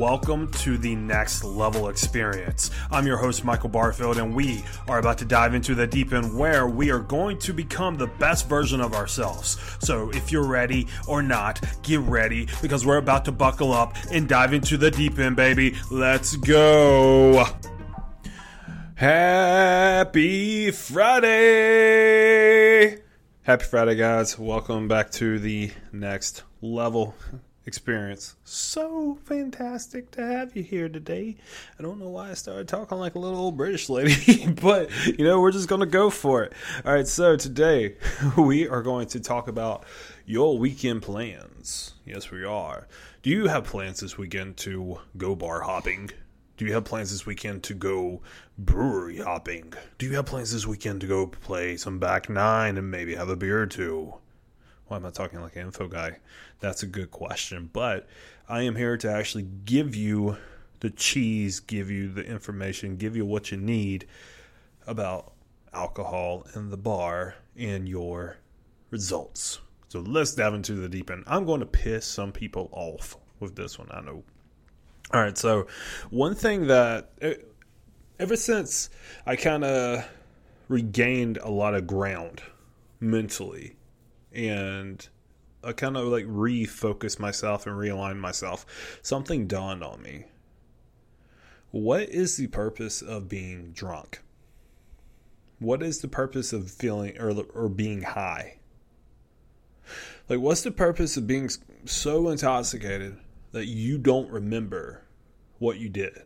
welcome to the next level experience. I'm your host, Michael Barfield, and we are about to dive into the deep end where we are going to become the best version of ourselves. So, if you're ready or not, get ready because we're about to buckle up and dive into the deep end, baby. Let's go. Happy Friday! Happy Friday, guys. Welcome back to the next level experience. So fantastic to have you here today. I don't know why I started talking like a little old British lady, but you know, we're just going to go for it. All right, so today we are going to talk about your weekend plans. Yes, we are. Do you have plans this weekend to go bar hopping? Do you have plans this weekend to go brewery hopping? Do you have plans this weekend to go play some back nine and maybe have a beer or two? Why am I talking like an info guy? That's a good question. But I am here to actually give you the cheese, give you the information, give you what you need about alcohol and the bar and your results. So let's dive into the deep end. I'm going to piss some people off with this one, I know. All right, so one thing that ever since I kind of regained a lot of ground mentally and I kind of like refocus myself and realign myself, something dawned on me. What is the purpose of being drunk? What is the purpose of feeling or or being high? Like what's the purpose of being so intoxicated that you don't remember what you did?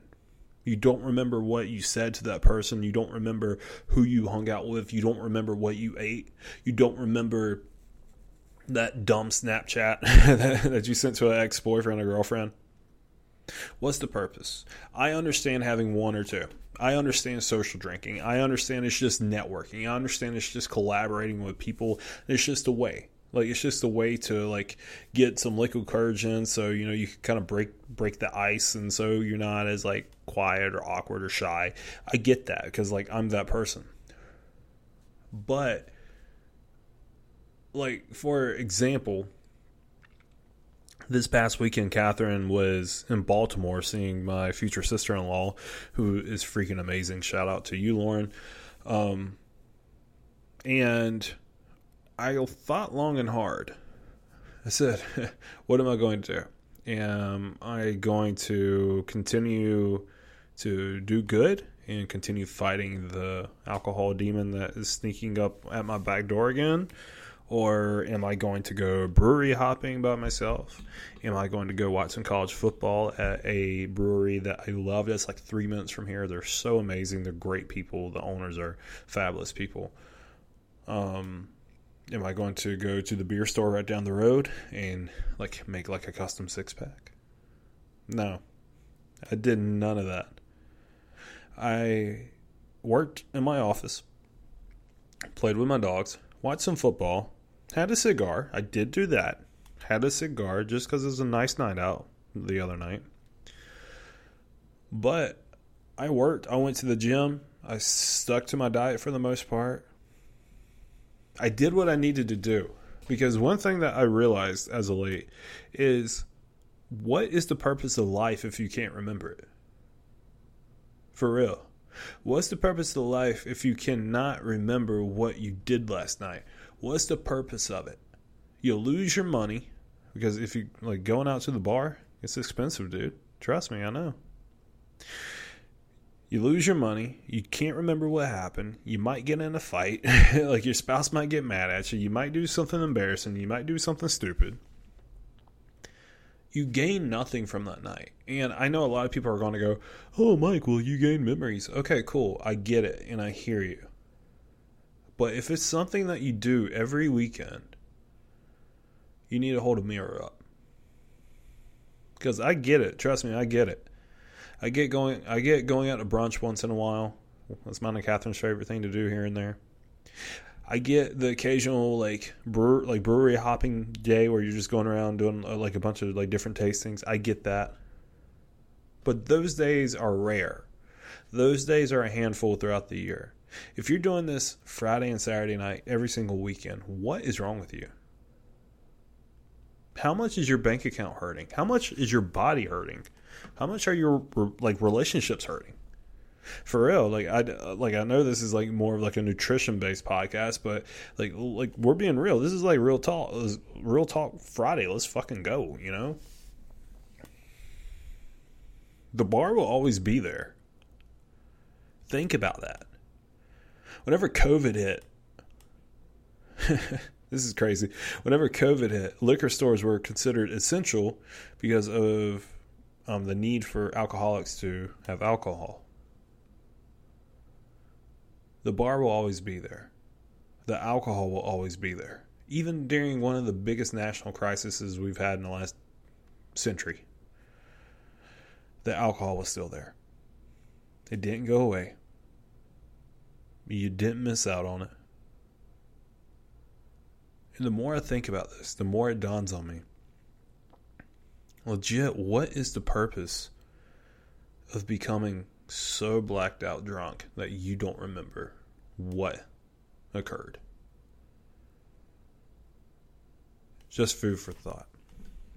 You don't remember what you said to that person. You don't remember who you hung out with. You don't remember what you ate. You don't remember that dumb Snapchat that you sent to an ex boyfriend or girlfriend? What's the purpose? I understand having one or two. I understand social drinking. I understand it's just networking. I understand it's just collaborating with people. It's just a way. Like it's just a way to like get some liquid courage in, so you know you can kind of break break the ice, and so you're not as like quiet or awkward or shy. I get that because like I'm that person. But like for example, this past weekend, Catherine was in Baltimore seeing my future sister in law, who is freaking amazing. Shout out to you, Lauren. Um, and I thought long and hard. I said, What am I going to do? Am I going to continue to do good and continue fighting the alcohol demon that is sneaking up at my back door again? Or am I going to go brewery hopping by myself? Am I going to go watch some college football at a brewery that I love that's like three minutes from here? They're so amazing. They're great people. The owners are fabulous people. Um, am I going to go to the beer store right down the road and like make like a custom six pack? No, I did none of that. I worked in my office, played with my dogs, watched some football, had a cigar. I did do that. Had a cigar just because it was a nice night out the other night. But I worked. I went to the gym. I stuck to my diet for the most part. I did what I needed to do. Because one thing that I realized as a late is what is the purpose of life if you can't remember it? For real. What's the purpose of life if you cannot remember what you did last night? What's the purpose of it? You'll lose your money because if you like going out to the bar, it's expensive, dude. Trust me, I know. You lose your money. You can't remember what happened. You might get in a fight. like your spouse might get mad at you. You might do something embarrassing. You might do something stupid. You gain nothing from that night. And I know a lot of people are going to go, Oh, Mike, well, you gain memories. Okay, cool. I get it. And I hear you. But if it's something that you do every weekend, you need to hold a mirror up. Because I get it. Trust me, I get it. I get going. I get going out to brunch once in a while. That's mine and Catherine's favorite thing to do here and there. I get the occasional like brewer, like brewery hopping day where you're just going around doing uh, like a bunch of like different tastings. I get that, but those days are rare. Those days are a handful throughout the year. If you're doing this Friday and Saturday night every single weekend, what is wrong with you? How much is your bank account hurting? How much is your body hurting? How much are your like relationships hurting? For real, like I like I know this is like more of like a nutrition based podcast, but like like we're being real. This is like real talk. Real talk Friday. Let's fucking go. You know, the bar will always be there. Think about that. Whenever COVID hit, this is crazy. Whenever COVID hit, liquor stores were considered essential because of um, the need for alcoholics to have alcohol. The bar will always be there. The alcohol will always be there. Even during one of the biggest national crises we've had in the last century, the alcohol was still there. It didn't go away. You didn't miss out on it. And the more I think about this, the more it dawns on me legit, what is the purpose of becoming so blacked out drunk that you don't remember what occurred? Just food for thought.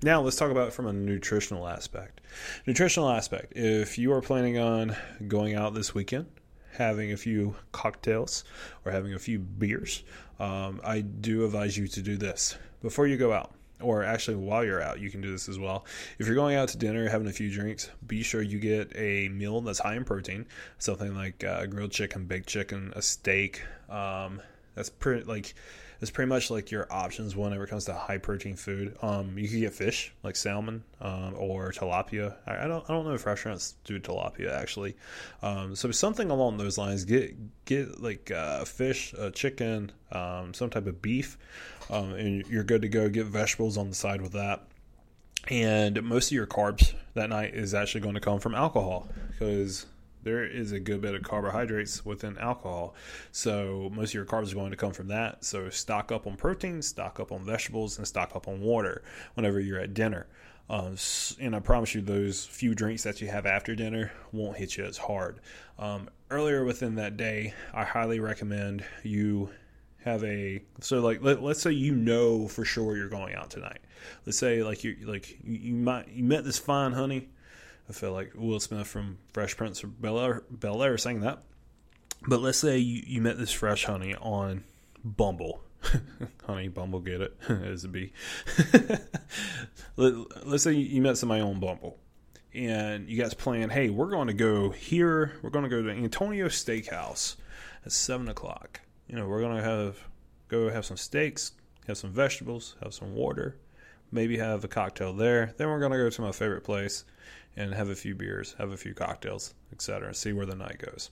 Now let's talk about it from a nutritional aspect. Nutritional aspect. If you are planning on going out this weekend, having a few cocktails or having a few beers, um, I do advise you to do this before you go out or actually while you're out, you can do this as well. If you're going out to dinner, having a few drinks, be sure you get a meal that's high in protein, something like uh, grilled chicken, baked chicken, a steak. Um, that's pretty like it's pretty much like your options whenever it comes to high protein food. Um, you can get fish like salmon um, or tilapia. I, I, don't I don't know if restaurants do tilapia actually. Um, so something along those lines. Get get like uh, fish, uh, chicken, um, some type of beef, um, and you're good to go. Get vegetables on the side with that. And most of your carbs that night is actually going to come from alcohol because there is a good bit of carbohydrates within alcohol. So most of your carbs are going to come from that. So stock up on protein, stock up on vegetables, and stock up on water whenever you're at dinner. Um, and I promise you, those few drinks that you have after dinner won't hit you as hard. Um, earlier within that day, I highly recommend you have a so like let, us say you know for sure you're going out tonight. Let's say like you like you, you might you met this fine honey I feel like Will Smith from Fresh Prince of Bel Air, saying that. But let's say you, you met this fresh honey on Bumble. honey, Bumble, get it? As a bee. Let, us say you met somebody on Bumble and you guys plan, hey, we're going to go here. We're going to go to Antonio Steakhouse at 7 o'clock. You know, we're going to have go have some steaks, have some vegetables, have some water, maybe have a cocktail there. Then we're going to go to my favorite place and have a few beers, have a few cocktails, etc. See where the night goes.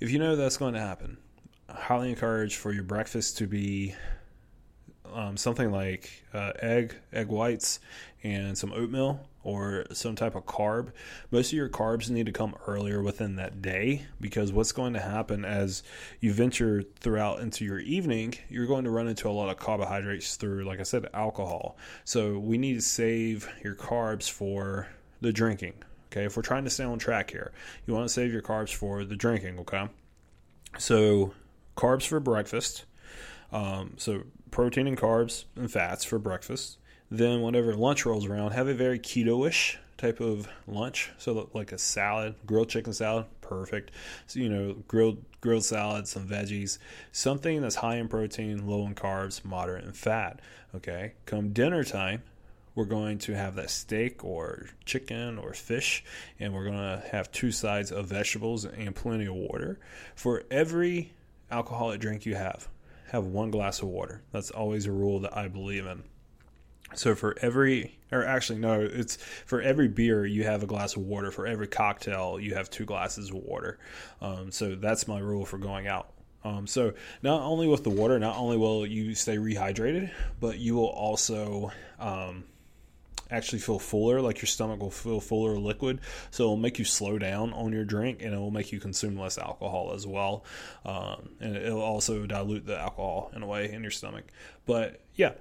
If you know that's going to happen, I highly encourage for your breakfast to be um, something like uh, egg, egg whites, and some oatmeal or some type of carb. Most of your carbs need to come earlier within that day because what's going to happen as you venture throughout into your evening, you're going to run into a lot of carbohydrates through, like I said, alcohol. So we need to save your carbs for the drinking. Okay, if we're trying to stay on track here, you want to save your carbs for the drinking. Okay, so carbs for breakfast. Um, so protein and carbs and fats for breakfast. Then whenever lunch rolls around, have a very keto-ish type of lunch. So like a salad, grilled chicken salad, perfect. So you know, grilled grilled salad, some veggies, something that's high in protein, low in carbs, moderate in fat. Okay. Come dinner time, we're going to have that steak or chicken or fish, and we're going to have two sides of vegetables and plenty of water. For every alcoholic drink you have, have one glass of water. That's always a rule that I believe in. So for every, or actually no, it's for every beer you have a glass of water. For every cocktail you have two glasses of water. Um, so that's my rule for going out. Um, so not only with the water, not only will you stay rehydrated, but you will also um, actually feel fuller, like your stomach will feel fuller liquid. So it'll make you slow down on your drink and it will make you consume less alcohol as well. Um, and it'll also dilute the alcohol in a way in your stomach. But yeah.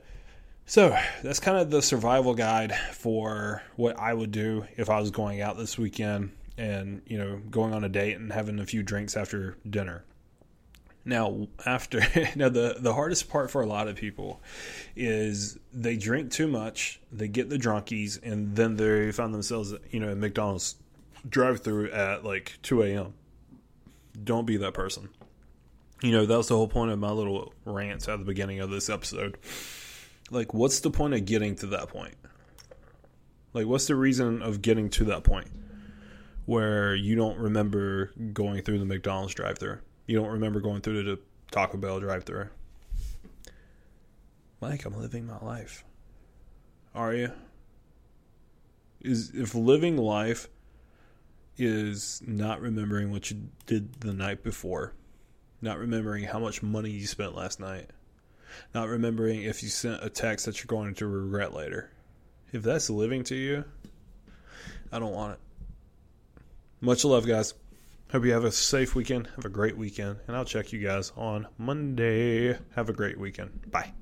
So that's kind of the survival guide for what I would do if I was going out this weekend and, you know, going on a date and having a few drinks after dinner. Now, after now the the hardest part for a lot of people is they drink too much, they get the drunkies, and then they find themselves, you know, at McDonald's drive-through at like two a.m. Don't be that person. You know, that was the whole point of my little rant at the beginning of this episode. Like, what's the point of getting to that point? Like, what's the reason of getting to that point where you don't remember going through the McDonald's drive-through? You don't remember going through the Taco Bell drive-through? Mike, I'm living my life. Are you? Is if living life is not remembering what you did the night before, not remembering how much money you spent last night, not remembering if you sent a text that you're going to regret later. If that's living to you, I don't want it. Much love, guys. Hope you have a safe weekend. Have a great weekend. And I'll check you guys on Monday. Have a great weekend. Bye.